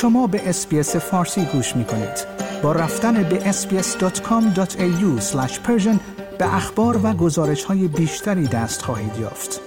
شما به اسپیس فارسی گوش می کنید. با رفتن به sbs.com.au به اخبار و گزارش های بیشتری دست خواهید یافت.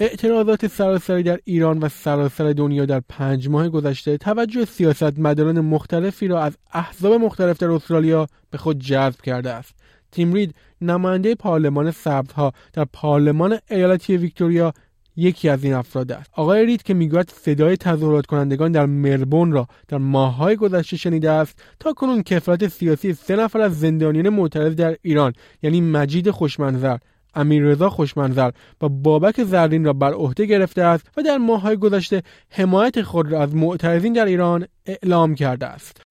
اعتراضات سراسری در ایران و سراسر دنیا در پنج ماه گذشته توجه سیاستمداران مختلفی را از احزاب مختلف در استرالیا به خود جذب کرده است. تیم رید نماینده پارلمان سبزها در پارلمان ایالتی ویکتوریا یکی از این افراد است آقای رید که می‌گوید صدای تظاهرات کنندگان در مربون را در ماههای گذشته شنیده است تا کنون کفالت سیاسی سه نفر از زندانیان معترض در ایران یعنی مجید خوشمنظر امیررضا خوشمنظر و بابک زرین را بر عهده گرفته است و در ماههای گذشته حمایت خود را از معترضین در ایران اعلام کرده است.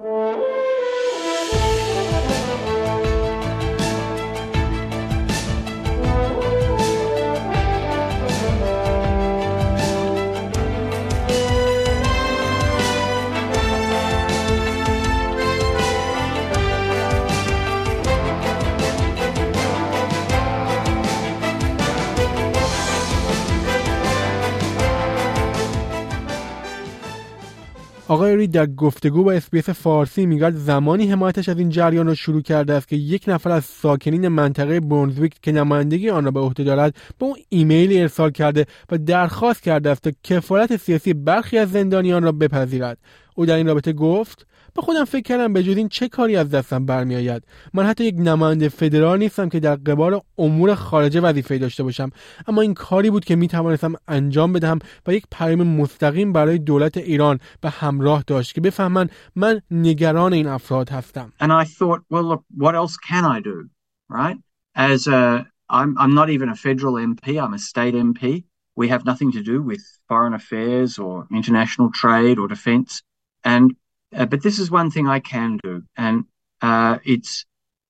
آقای رید در گفتگو با اس‌بی‌اس فارسی می‌گوید زمانی حمایتش از این جریان را شروع کرده است که یک نفر از ساکنین منطقه برونزویک که نمایندگی آن را به عهده دارد به اون ایمیلی ارسال کرده و درخواست کرده است تا کفالت سیاسی برخی از زندانیان را بپذیرد. او در این رابطه گفت به خودم فکر کردم به این چه کاری از دستم برمیآید. من حتی یک نماینده فدرال نیستم که در قبال امور خارجه وظیفه داشته باشم. اما این کاری بود که می توانستم انجام بدهم و یک پیام مستقیم برای دولت ایران به همراه داشت که بفهمن من نگران این افراد هستم. And I thought well look what else can I do right? As a I'm I'm not even a federal MP I'm a state MP we have nothing to do with foreign affairs or international trade or defense. And Uh, but this is one thing I can do, and uh, it's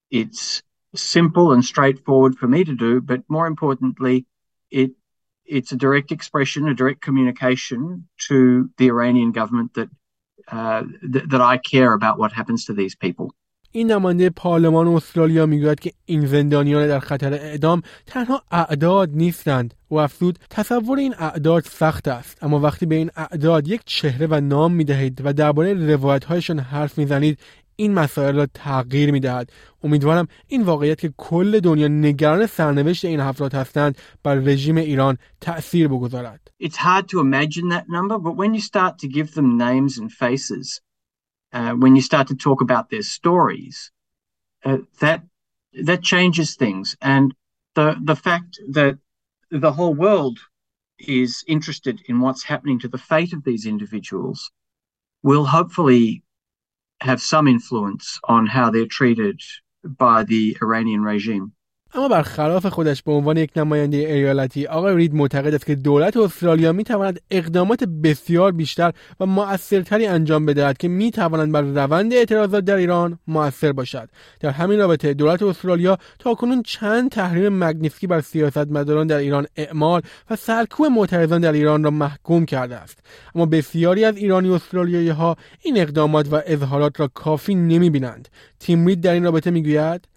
it's simple and straightforward for me to do. But more importantly, it it's a direct expression, a direct communication to the Iranian government that uh, th- that I care about what happens to these people. این نماینده پارلمان استرالیا می‌گوید که این زندانیان در خطر اعدام تنها اعداد نیستند و افزود تصور این اعداد سخت است. اما وقتی به این اعداد یک چهره و نام می‌دهید و درباره روایت هایشان حرف می‌زنید این مسائل را تغییر می‌دهد. امیدوارم این واقعیت که کل دنیا نگران سرنوشت این افراد هستند بر رژیم ایران تأثیر بگذارد. It's hard to imagine that number but when you start to give them names and faces uh, when you start to talk about their stories, uh, that that changes things. And the the fact that the whole world is interested in what's happening to the fate of these individuals will hopefully have some influence on how they're treated by the Iranian regime. اما برخلاف خودش به عنوان یک نماینده ایالتی آقای رید معتقد است که دولت استرالیا می تواند اقدامات بسیار بیشتر و موثرتری انجام بدهد که می توانند بر روند اعتراضات در ایران موثر باشد. در همین رابطه دولت استرالیا تا کنون چند تحریم مگنیسکی بر سیاستمداران در ایران اعمال و سرکوب معترضان در ایران را محکوم کرده است. اما بسیاری از ایرانی استرالیایی ها این اقدامات و اظهارات را کافی نمی بینند تیم رید در این رابطه می‌گوید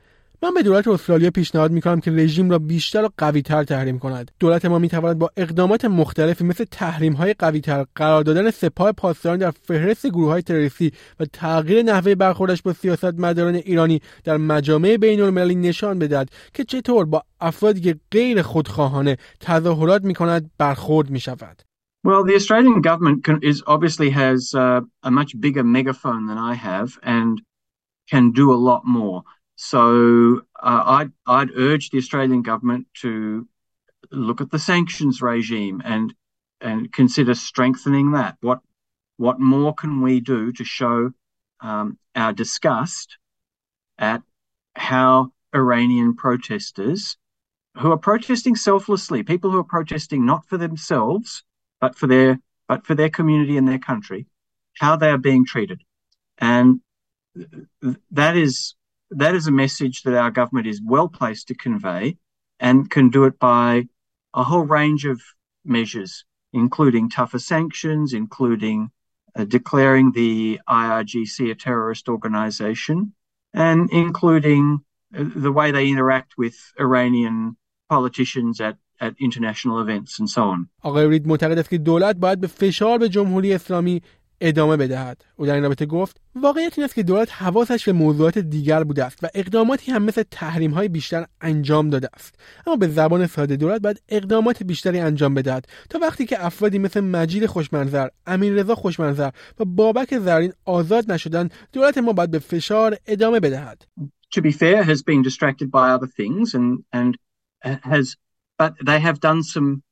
من به دولت استرالیا پیشنهاد می‌کنم که رژیم را بیشتر و قویتر تحریم کند دولت ما می‌تواند با اقدامات مختلفی مثل تحریم های قویتر قرار دادن سپاه پاسداران در فهرست گروه های تروریستی و تغییر نحوه برخوردش با سیاست مداران ایرانی در مجامع بین المللی نشان بدهد که چطور با افرادی که غیر خودخواهانه تظاهرات می‌کند برخورد می‌شود Well, the Australian government can, is obviously has uh, a much bigger megaphone than I have and can do a lot more. So uh, I'd, I'd urge the Australian government to look at the sanctions regime and and consider strengthening that. What what more can we do to show um, our disgust at how Iranian protesters who are protesting selflessly, people who are protesting not for themselves but for their but for their community and their country, how they are being treated, and that is that is a message that our government is well placed to convey and can do it by a whole range of measures, including tougher sanctions, including uh, declaring the IRGC a terrorist organization, and including uh, the way they interact with Iranian politicians at, at international events and so on. آقای رید معتقد است که دولت باید به فشار به جمهوری اسلامی ادامه بدهد. او در این رابطه گفت واقعیت این است که دولت حواسش به موضوعات دیگر بوده است و اقداماتی هم مثل تحریم های بیشتر انجام داده است. اما به زبان ساده دولت باید اقدامات بیشتری انجام بدهد. تا وقتی که افرادی مثل مجید خوشمنظر امیررضا خوشمنظر و بابک زرین آزاد نشدند دولت ما باید به فشار ادامه بدهد. To be fair has been distracted by other things and and has but they have done some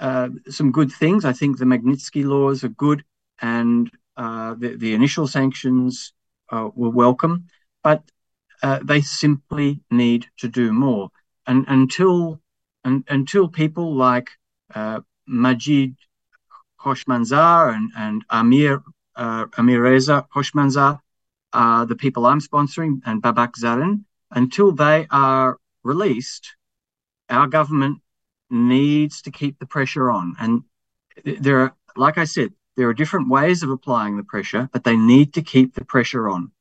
uh, some good things. I think the Magnitsky laws are good. And uh, the, the, initial sanctions uh, were welcome, but uh, they simply need to do more. And until and, until people like Majid Khoshmanzar and, and Amir uh, Amir Reza Khoshmanzar, the people I'm sponsoring, and Babak Zarin, until they are released, our government needs to keep the pressure on. And there are, like I said, There are different ways of applying the pressure, but they need to keep the pressure on.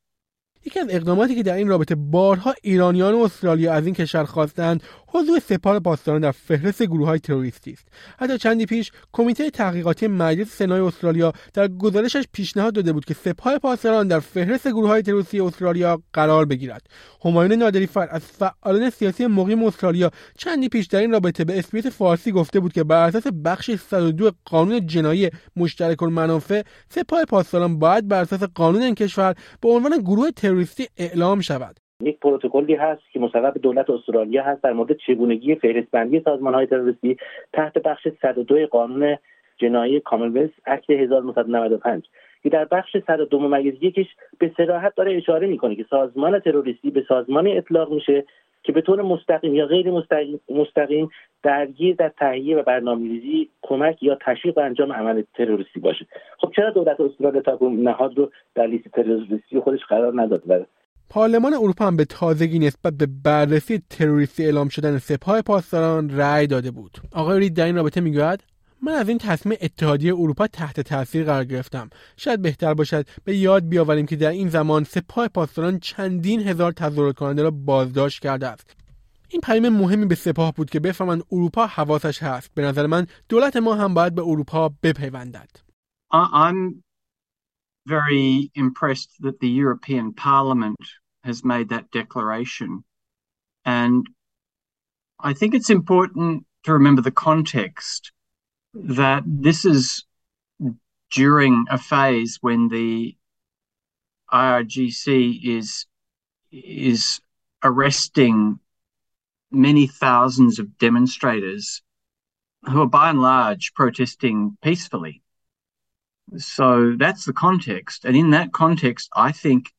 یکی از اقداماتی که در این رابطه بارها ایرانیان و استرالیا از این کشور خواستند حضور سپاه پاسداران در فهرست گروه های تروریستی است. حتی چندی پیش کمیته تحقیقاتی مجلس سنای استرالیا در گزارشش پیشنهاد داده بود که سپاه پاسداران در فهرست گروه های تروریستی استرالیا قرار بگیرد. همایون نادری فر از فعالان سیاسی مقیم استرالیا چندی پیش در این رابطه به اس‌بی‌اس فارسی گفته بود که بر اساس بخش 102 قانون جنایی مشترک المنافع سپاه پاسداران باید بر اساس قانون این کشور به عنوان گروه تروریستی اعلام شود. یک پروتکلی هست که مصوب دولت استرالیا هست در مورد چگونگی فهرستبندی سازمان های تروریستی تحت بخش 102 قانون جنایی کامنولث اکت 1995 که در بخش 102 ممیز یکیش به صراحت داره اشاره می‌کنه که سازمان تروریستی به سازمانی اطلاق میشه که به طور مستقیم یا غیر مستقیم درگیر در تهیه و برنامه‌ریزی کمک یا تشویق به انجام عمل تروریستی باشه. خب چرا دولت استرالیا تا نهاد رو در لیست تروریستی خودش قرار نداد؟ پارلمان اروپا هم به تازگی نسبت به بررسی تروریستی اعلام شدن سپاه پاسداران رأی داده بود. آقای رید در این رابطه می‌گوید من از این تصمیم اتحادیه اروپا تحت تاثیر قرار گرفتم. شاید بهتر باشد به یاد بیاوریم که در این زمان سپاه پاسداران چندین هزار تظاهرات کننده را بازداشت کرده است. این پیام مهمی به سپاه بود که بفهمند اروپا حواسش هست. به نظر من دولت ما هم باید به اروپا بپیوندد. I'm very impressed that the European Parliament has made that declaration. And I think it's important to remember the context that this is during a phase when the IRGC is is arresting many thousands of demonstrators who are by and large protesting peacefully. So that's the context. And in that context, I think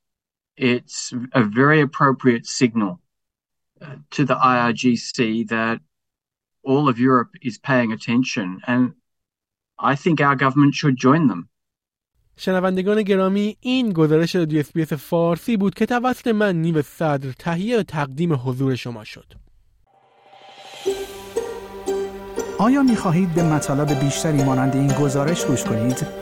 it's a very appropriate signal uh, to the IRGC that all of Europe is paying attention. And I think our government should join them. شنوندگان گرامی این گزارش رادیو اس‌بی‌اس فارسی بود که توسط من نیو صدر تهیه و تقدیم حضور شما شد. آیا می خواهید به مطالب بیشتری مانند این گزارش گوش کنید؟